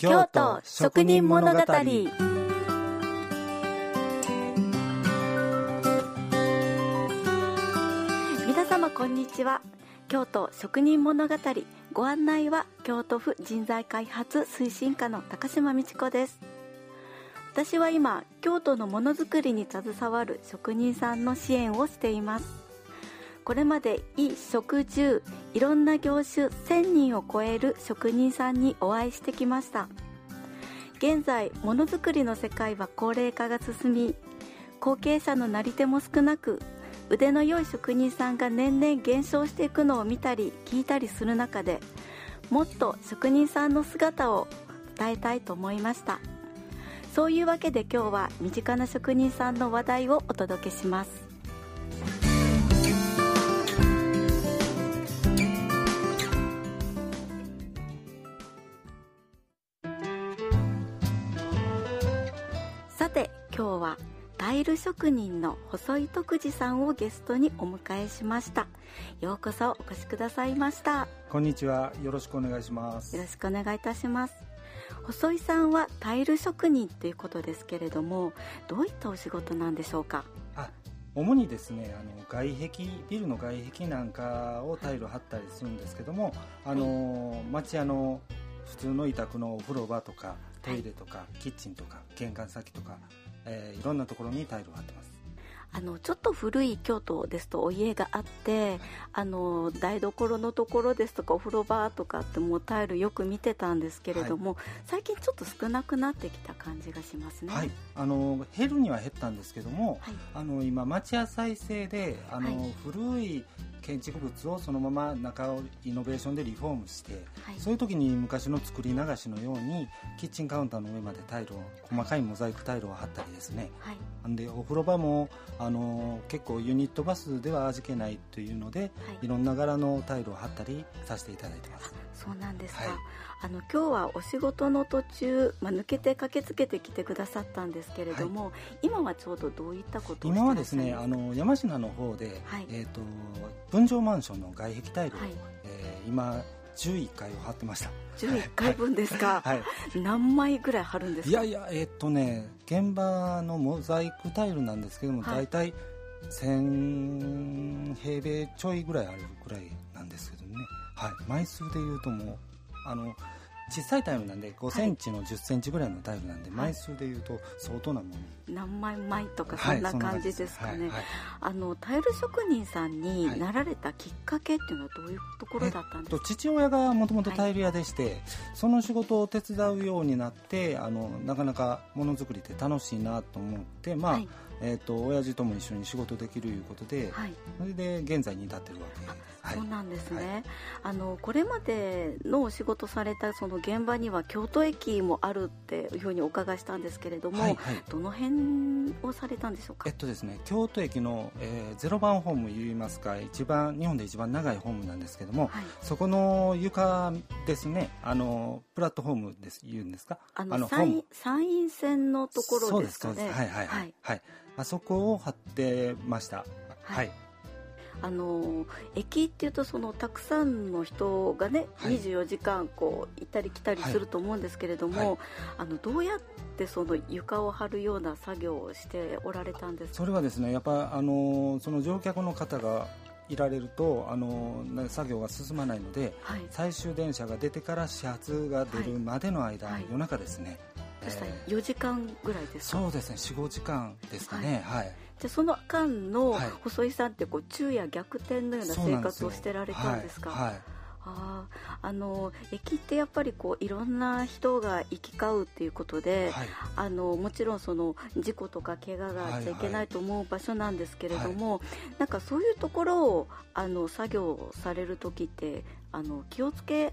京都職人物語。皆様こんにちは。京都職人物語ご案内は京都府人材開発推進課の高島美智子です。私は今京都のものづくりに携わる職人さんの支援をしています。これまで衣食住いろんな業種1000人を超える職人さんにお会いしてきました。現在ものづくりの世界は高齢化が進み後継者のなり手も少なく腕の良い職人さんが年々減少していくのを見たり聞いたりする中でもっと職人さんの姿を伝えたいと思いました。そういうわけで今日は身近な職人さんの話題をお届けします。イル職人の細井徳次さんをゲストにお迎えしました。ようこそお越しくださいました。こんにちは。よろしくお願いします。よろしくお願いいたします。細井さんはタイル職人ということですけれどもどういったお仕事なんでしょうか？あ主にですねあの外壁ビルの外壁なんかをタイル貼ったりするんですけども、あの町屋の普通の委託のお風呂場とかトイレとか、キッチンとか玄関先とか、えーいろんなところにタイルを貼ってます。あのちょっと古い京都ですとお家があってあの台所のところですとかお風呂場とかってもうタイルよく見てたんですけれども、最近ちょっと少なくなってきた感じがしますね。はい、あの減るには減ったんですけども、はい。あの今町屋再生であの、はい。古い建築物をそのまま中をイノベーションでリフォームして、はい。そういう時に昔の作り流しのようにキッチンカウンターの上までタイルを細かいモザイクタイルを貼ったりですね。はい。んでお風呂場もあの結構ユニットバスでは味気ないというので、はい。い、ろんな柄のタイルを貼ったりさせていただいてます。そうなんですか、はい。あの今日はお仕事の途中、まあ、抜けて駆けつけてきてくださったんですけれども、今はちょうどどういったことを今はですねあの山科の方で、はい。えー、と分譲マンションの外壁タイルを、はい。えー今11階を貼ってました。11回分ですか、はい。何枚ぐらい貼るんですか？いやいやえっ、とね現場のモザイクタイルなんですけども、はい。大体1000平米ちょいぐらいあるぐらいなんですけどね、はい、枚数でいうともうあの小さいタイルなんで5センチの10センチぐらいのタイルなんで、枚数でいうと相当なもの。何枚枚とかはいそんな感じじですかね、あのタイル職人さんにはいなられたきっかけっていうのはどういうところだったんですとか、父親がもともとタイル屋でして、その仕事を手伝うようになってあのなかなかものづくりって楽しいなと思ってまあ、はいえー、と親父とも一緒に仕事できるいうことで、はい。それで現在に至ってるわけ。そうなんですね、はい。あのこれまでのお仕事されたその現場には京都駅もあるっていうふうにお伺いしたんですけれども、はいはい。どの辺をされたんでしょうか？えっとですね、京都駅の、えー、ゼロ番ホーム言いますか一番日本で一番長いホームなんですけども、はい。そこの床ですねあのプラットフォームです言うんですか？あの山陰線のところですかね。そうですそうです。はい、はい。はい、あそこを貼ってました。はい、あの駅っていうとそのたくさんの人がね、はい。24時間こう行ったり来たりすると思うんですけれども、はい。あのどうやってその床を張るような作業をしておられたんですか？それはですねやっぱあのその乗客の方がいられるとあのな作業が進まないのではい。最終電車が出てから始発が出るまでの間、はい。夜中ですね、そしたらえー。4時間ぐらいですか？そうですね45時間ですかね。はい、でその間のはい。細井さんってこう昼夜逆転のような生活をしてられたんですか？はいはい。あー。あの駅ってやっぱりこういろんな人が行き交うっていうことで、はい。あのもちろんその事故とか怪我があっちゃいけないと思う場所なんですけれども、なんかそういうところをあの作業される時ってあの気をつけ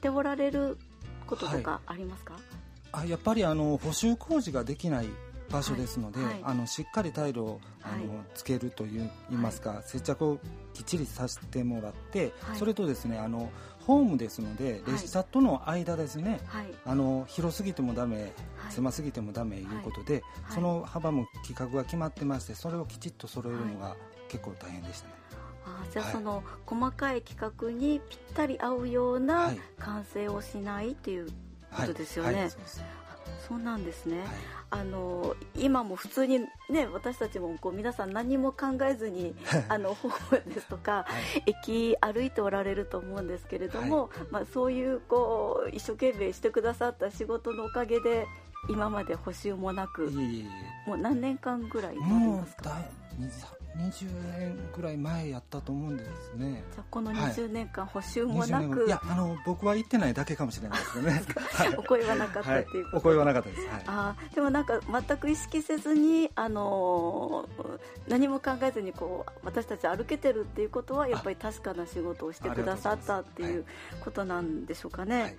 ておられることとかありますか、あやっぱりあの補修工事ができない場所ですので、はい。はい。あのしっかりタイルをあの、はい。つけるという言いますか、接着をきっちりさせてもらって、はい。それとですねあのホームですので列車との間ですね、はい。あの広すぎてもダメはい。狭すぎてもダメい。うことで、はい。その幅も規格が決まってましてそれをきちっと揃えるのが結構大変でしたね、あーじゃあはい。その細かい規格にぴったり合うようなはい。完成をしないっていうことですよね、はいはいそうなんですね、はい。あの今も普通にね私たちもこう皆さん何も考えずに あのホームですとか、駅歩いておられると思うんですけれども、まあ、そういうこう一生懸命してくださった仕事のおかげで今まで補修もなくもう何年間ぐらいえになりますか？20年ぐらい前やったと思うんですね。じゃあこのはい20年間補修も20なく、年いやあの僕は行ってないだけかもしれないですけどね はいお声はなかったはいっていうことお声はなか。ったですはい。あーでもなんか全く意識せずに、あのー何も考えずにこう私たち歩けてるっていうことはやっぱり確かな仕事をしてくださったっていうことなんでしょうかね、はい。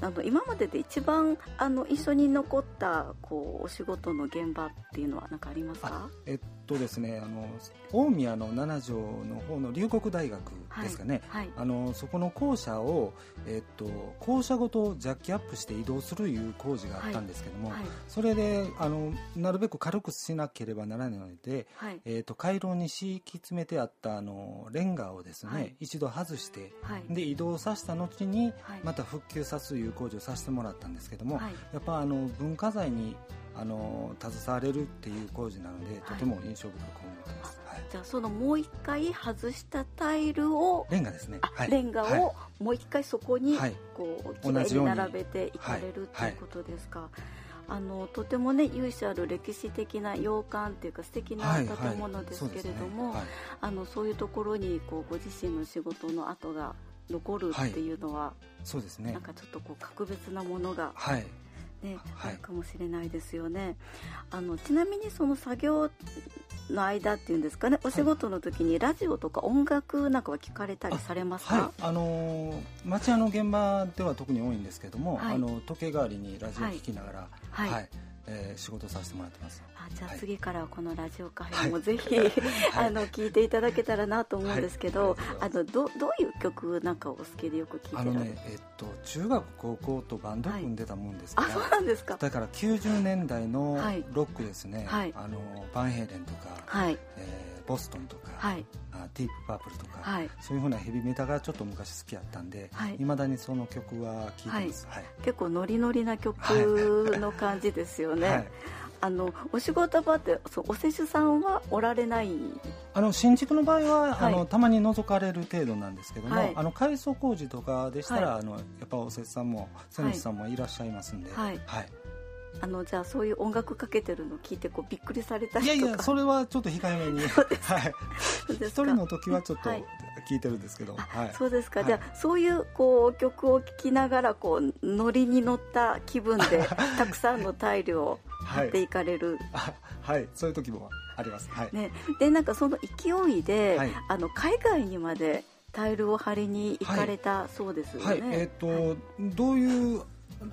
あの今までで一番あの一緒に残ったこうお仕事の現場っていうのは何かありますか？えっとですねあの大宮の七条の方の龍谷大学ですかね、はい。あのそこの校舎を、えっと、校舎ごとジャッキアップして移動するいう工事があったんですけども、はい。それであのなるべく軽くしなければならないので、はい。えっと回廊に敷き詰めてあったあのレンガをですね、はい。一度外してはい。で移動させた後にはい。また復旧さすいう工事をさせてもらったんですけども、はい。やっぱあの文化財にあの携われるっていう工事なので、とても印象深く思ってます、はいじゃあそのもう一回外したタイルをレンガですね。あ、はい。レンガはい。をもう一回そこにはい。こうきれいに並べていかれるっていうことですか、あのとてもね由緒ある歴史的な洋館っていうか素敵なはい建物ですけれども、あのそういうところにこうご自身の仕事の跡が残るっていうのは、そうですね。なんかちょっとこう格別なものが、はいねはい。あるかもしれないですよね。あのちなみにその作業の間っていうんですかねお仕事の時にラジオとか音楽なんかは聞かれたりされますか、はい。あのー町屋の現場では特に多いんですけども、はい。あの時計代わりにラジオ聞きながら、はいえー仕事させてもらってます。あじゃあはい。次からはこのラジオカフェもはい。ぜひ、あの聞いていただけたらなと思うんですけど、はい。あのどどういう曲なんかお好きでよく聞いてらあのねえっと中学高校とバンド組んでたもんですから、あそうなんですか。だから90年代のはい。ロックですね、はい。あのバンヘイレンとか、はい。えーボストンとか、はい。あディープパープルとか、はい。そういうふうなヘビメタがちょっと昔好きやったんで、はい。いまだにその曲は聴いてます、はい。結構ノリノリな曲の感じですよね、はい。あのお仕事場ってそうお施主さんはおられない？あの新築の場合は、はい。あのたまに覗かれる程度なんですけども、はい。あの改装工事とかでしたら、はい。あのやっぱおせっさんも瀬主さんもいらっしゃいますんで、はい。はいあのじゃあそういう音楽かけてるの聞いてこうびっくりされたりいとか。やいやそれはちょっと控えめに。はい。一人の時はちょっとはい。聞いてるんですけど、はい。そうですか、はい。じゃあそういうこう曲を聴きながらこうノリに乗った気分で たくさんのタイルを貼っていかれる、あはい。そういう時もあります。はい、ね、でなんかその勢いで、はい。あの海外にまでタイルを貼りに行かれたそうですよね、はい。えっ、と、どういう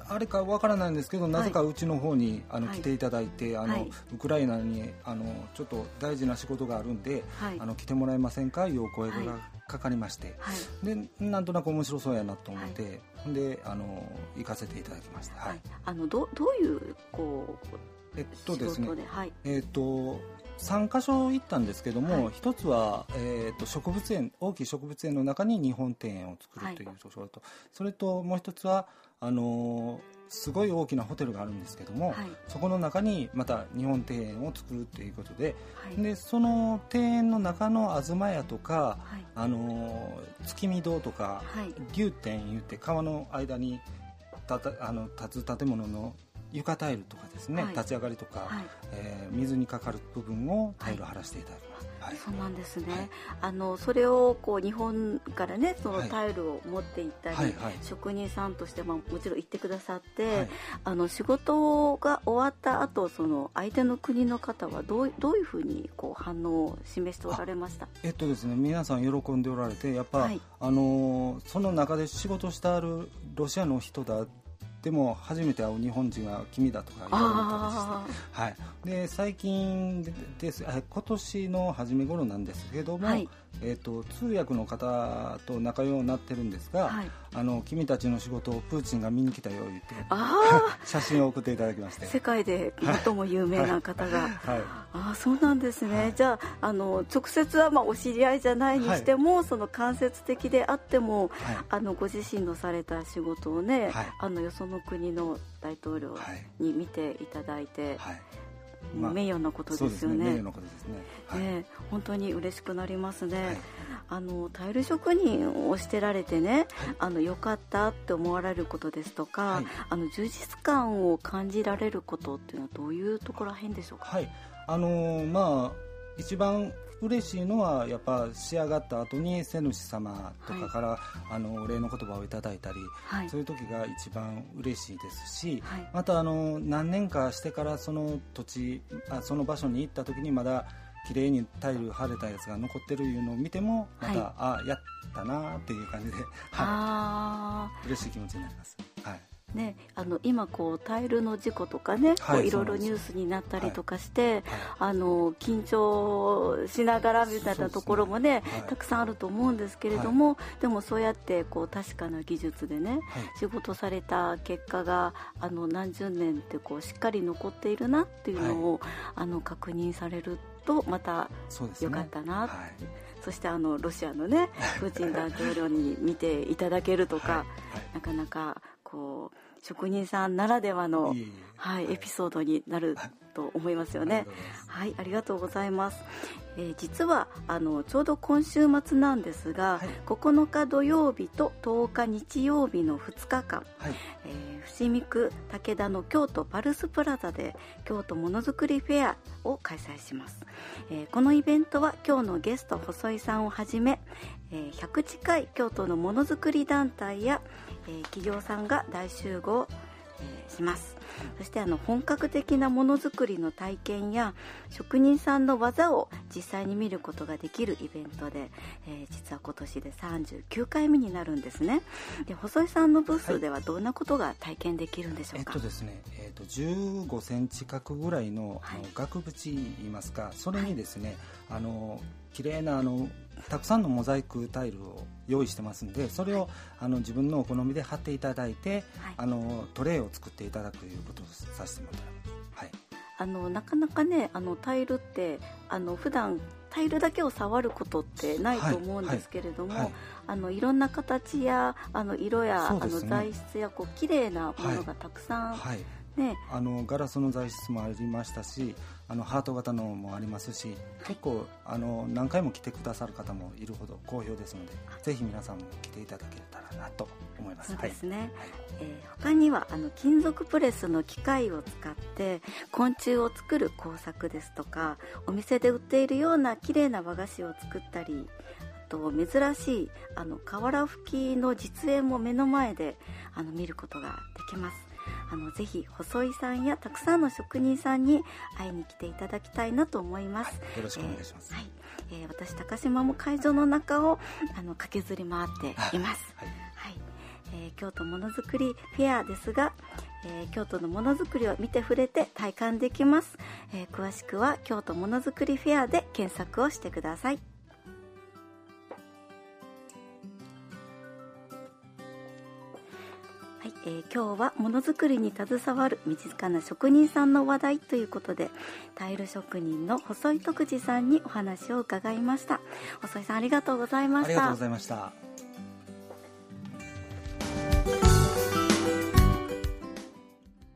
あれかわからないんですけどなぜかうちの方に、あのはい。来ていただいてあの、はい。ウクライナにあのちょっと大事な仕事があるんで、はい。あの来てもらえませんか？いうお声がはい。かかりまして、はい。でなんとなく面白そうやなと思って、であの行かせていただきました、ははい。いあのどどういうこうえっと仕で？すねえっと3箇所行ったんですけども、はい。一つは、えー、と植物園大きい植物園の中に日本庭園を作るというところと、それともう一つはあのーすごい大きなホテルがあるんですけども、はい。そこの中にまた日本庭園を作るということではい。でその庭園の中の東屋とか、はい。あのー月見堂とか、はい。竜天言って川の間にたたあの立つ建物の床タイルとかですね、はい。立ち上がりとか、はい。えー水にかかる部分をタイルを張らせていただきます、はい。そうなんですね、はい。あのそれをこう日本からねそのはいタイルを持っていったり、職人さんとして、まあ、もちろん行ってくださって、はい。あの仕事が終わった後その相手の国の方はどうどういうふうにこう反応を示しておられました？えっとですね皆さん喜んでおられてやっぱ、はい。あのーその中で仕事してあるロシアの人だでも初めて会う日本人は君だとか言われたりしてあはい、で最近ですえ今年の初め頃なんですけども、はい。えー、と通訳の方と仲良くなってるんですが、はいあの君たちの仕事をプーチンが見に来たよ言って。あ 写真を送っていただきまして。世界で最も有名な方が、はい。ああそうなんですね、はい。じゃああの直接はまあお知り合いじゃないにしても、その間接的であってもはい。あのご自身のされた仕事をね、はい。あのよその国の大統領はい。に見ていただいて、はい。もう名誉なことでよね。ですすね。名誉なことですね。はい。ね本当に嬉しくなりますね、はいあのタイル職人をしてられてね、あの良かったって思われることですとか、はい。あの充実感を感じられることっていうのはどういうところらへんでしょうか？はい。あのーまあ一番嬉しいのはやっぱ仕上がった後に瀬主様とかから、あのお礼の言葉をいただいたり、はい。そういう時が一番嬉しいですし、はい。またあの何年かしてからその土地あその場所に行った時にまだ綺麗にタイル貼れたやつが残ってるいうのを見てもまた、はい。あやったなっていう感じで、はあい、嬉しい気持ちになります。はい。ーねあの今こうタイルの事故とかね、はい。こういろいろニュースになったりとかして、はい。あの緊張しながらみたいなところもねね。はい。たくさんあると思うんですけれども、でもそうやってこう確かな技術でねはい。仕事された結果があの何十年ってこうしっかり残っているなっていうのを、あの確認されるとまたよかったな、はい。そしてあのロシアのね プーチン大統領に見ていただけるとか、はい。なかなかこう職人さんならではのはい、エピソードになると思います。よね。はい、ありがとうございます。えー実はあのちょうど今週末なんですが、はい。9日土曜日と10日日曜日の2日間、はい。えー伏見区武田の京都パルスプラザで京都ものづくりフェアを開催します、えーこのイベントは今日のゲスト細井さんをはじめ、えー100近い京都のものづくり団体や、えー企業さんが大集合、えーしますそしてあの本格的なものづくりの体験や職人さんの技を実際に見ることができるイベントで、えー実は今年で39回目になるんですね。で細井さんのブースではどんなことが体験できるんでしょえっうか、とですね、えっと15センチ角ぐらいの,、あはい。の額縁言いますかそれにですね、あの綺麗なあのたくさんのモザイクタイルを用意してますんでそれをあの自分のお好みで貼っていただいて、はい。あのトレイを作っていただくということをさせてもらいます。はい。あのなかなかねあのタイルってあの普段タイルだけを触ることってないと思うんですけれども、はい。あのいろんな形やあの色や、あの材質やこう綺麗なものがたくさん、はいね。あのガラスの材質もありましたしあのハート型のもありますし結構あの何回も来てくださる方もいるほど好評ですのでぜひ皆さんも来ていただけたらなと思います。そうですね、はい。えー他にはあの金属プレスの機械を使って昆虫を作る工作ですとかお店で売っているような綺麗な和菓子を作ったりあと珍しいあの瓦吹きの実演も目の前であの見ることができますあのぜひ細井さんやたくさんの職人さんに会いに来ていただきたいなと思います、よろしくお願いします、えーはい。えー私高島も会場の中をあの駆けずり回っています、はい。はい。えー京都ものづくりフェアですが、えー京都のものづくりを見て触れて体感できます、えー詳しくは京都ものづくりフェアで検索をしてくださいはいえー今日はものづくりに携わる身近な職人さんの話題ということでタイル職人の細井徳次さんにお話を伺いました。細井さんありがとうございました。ありがとうございました。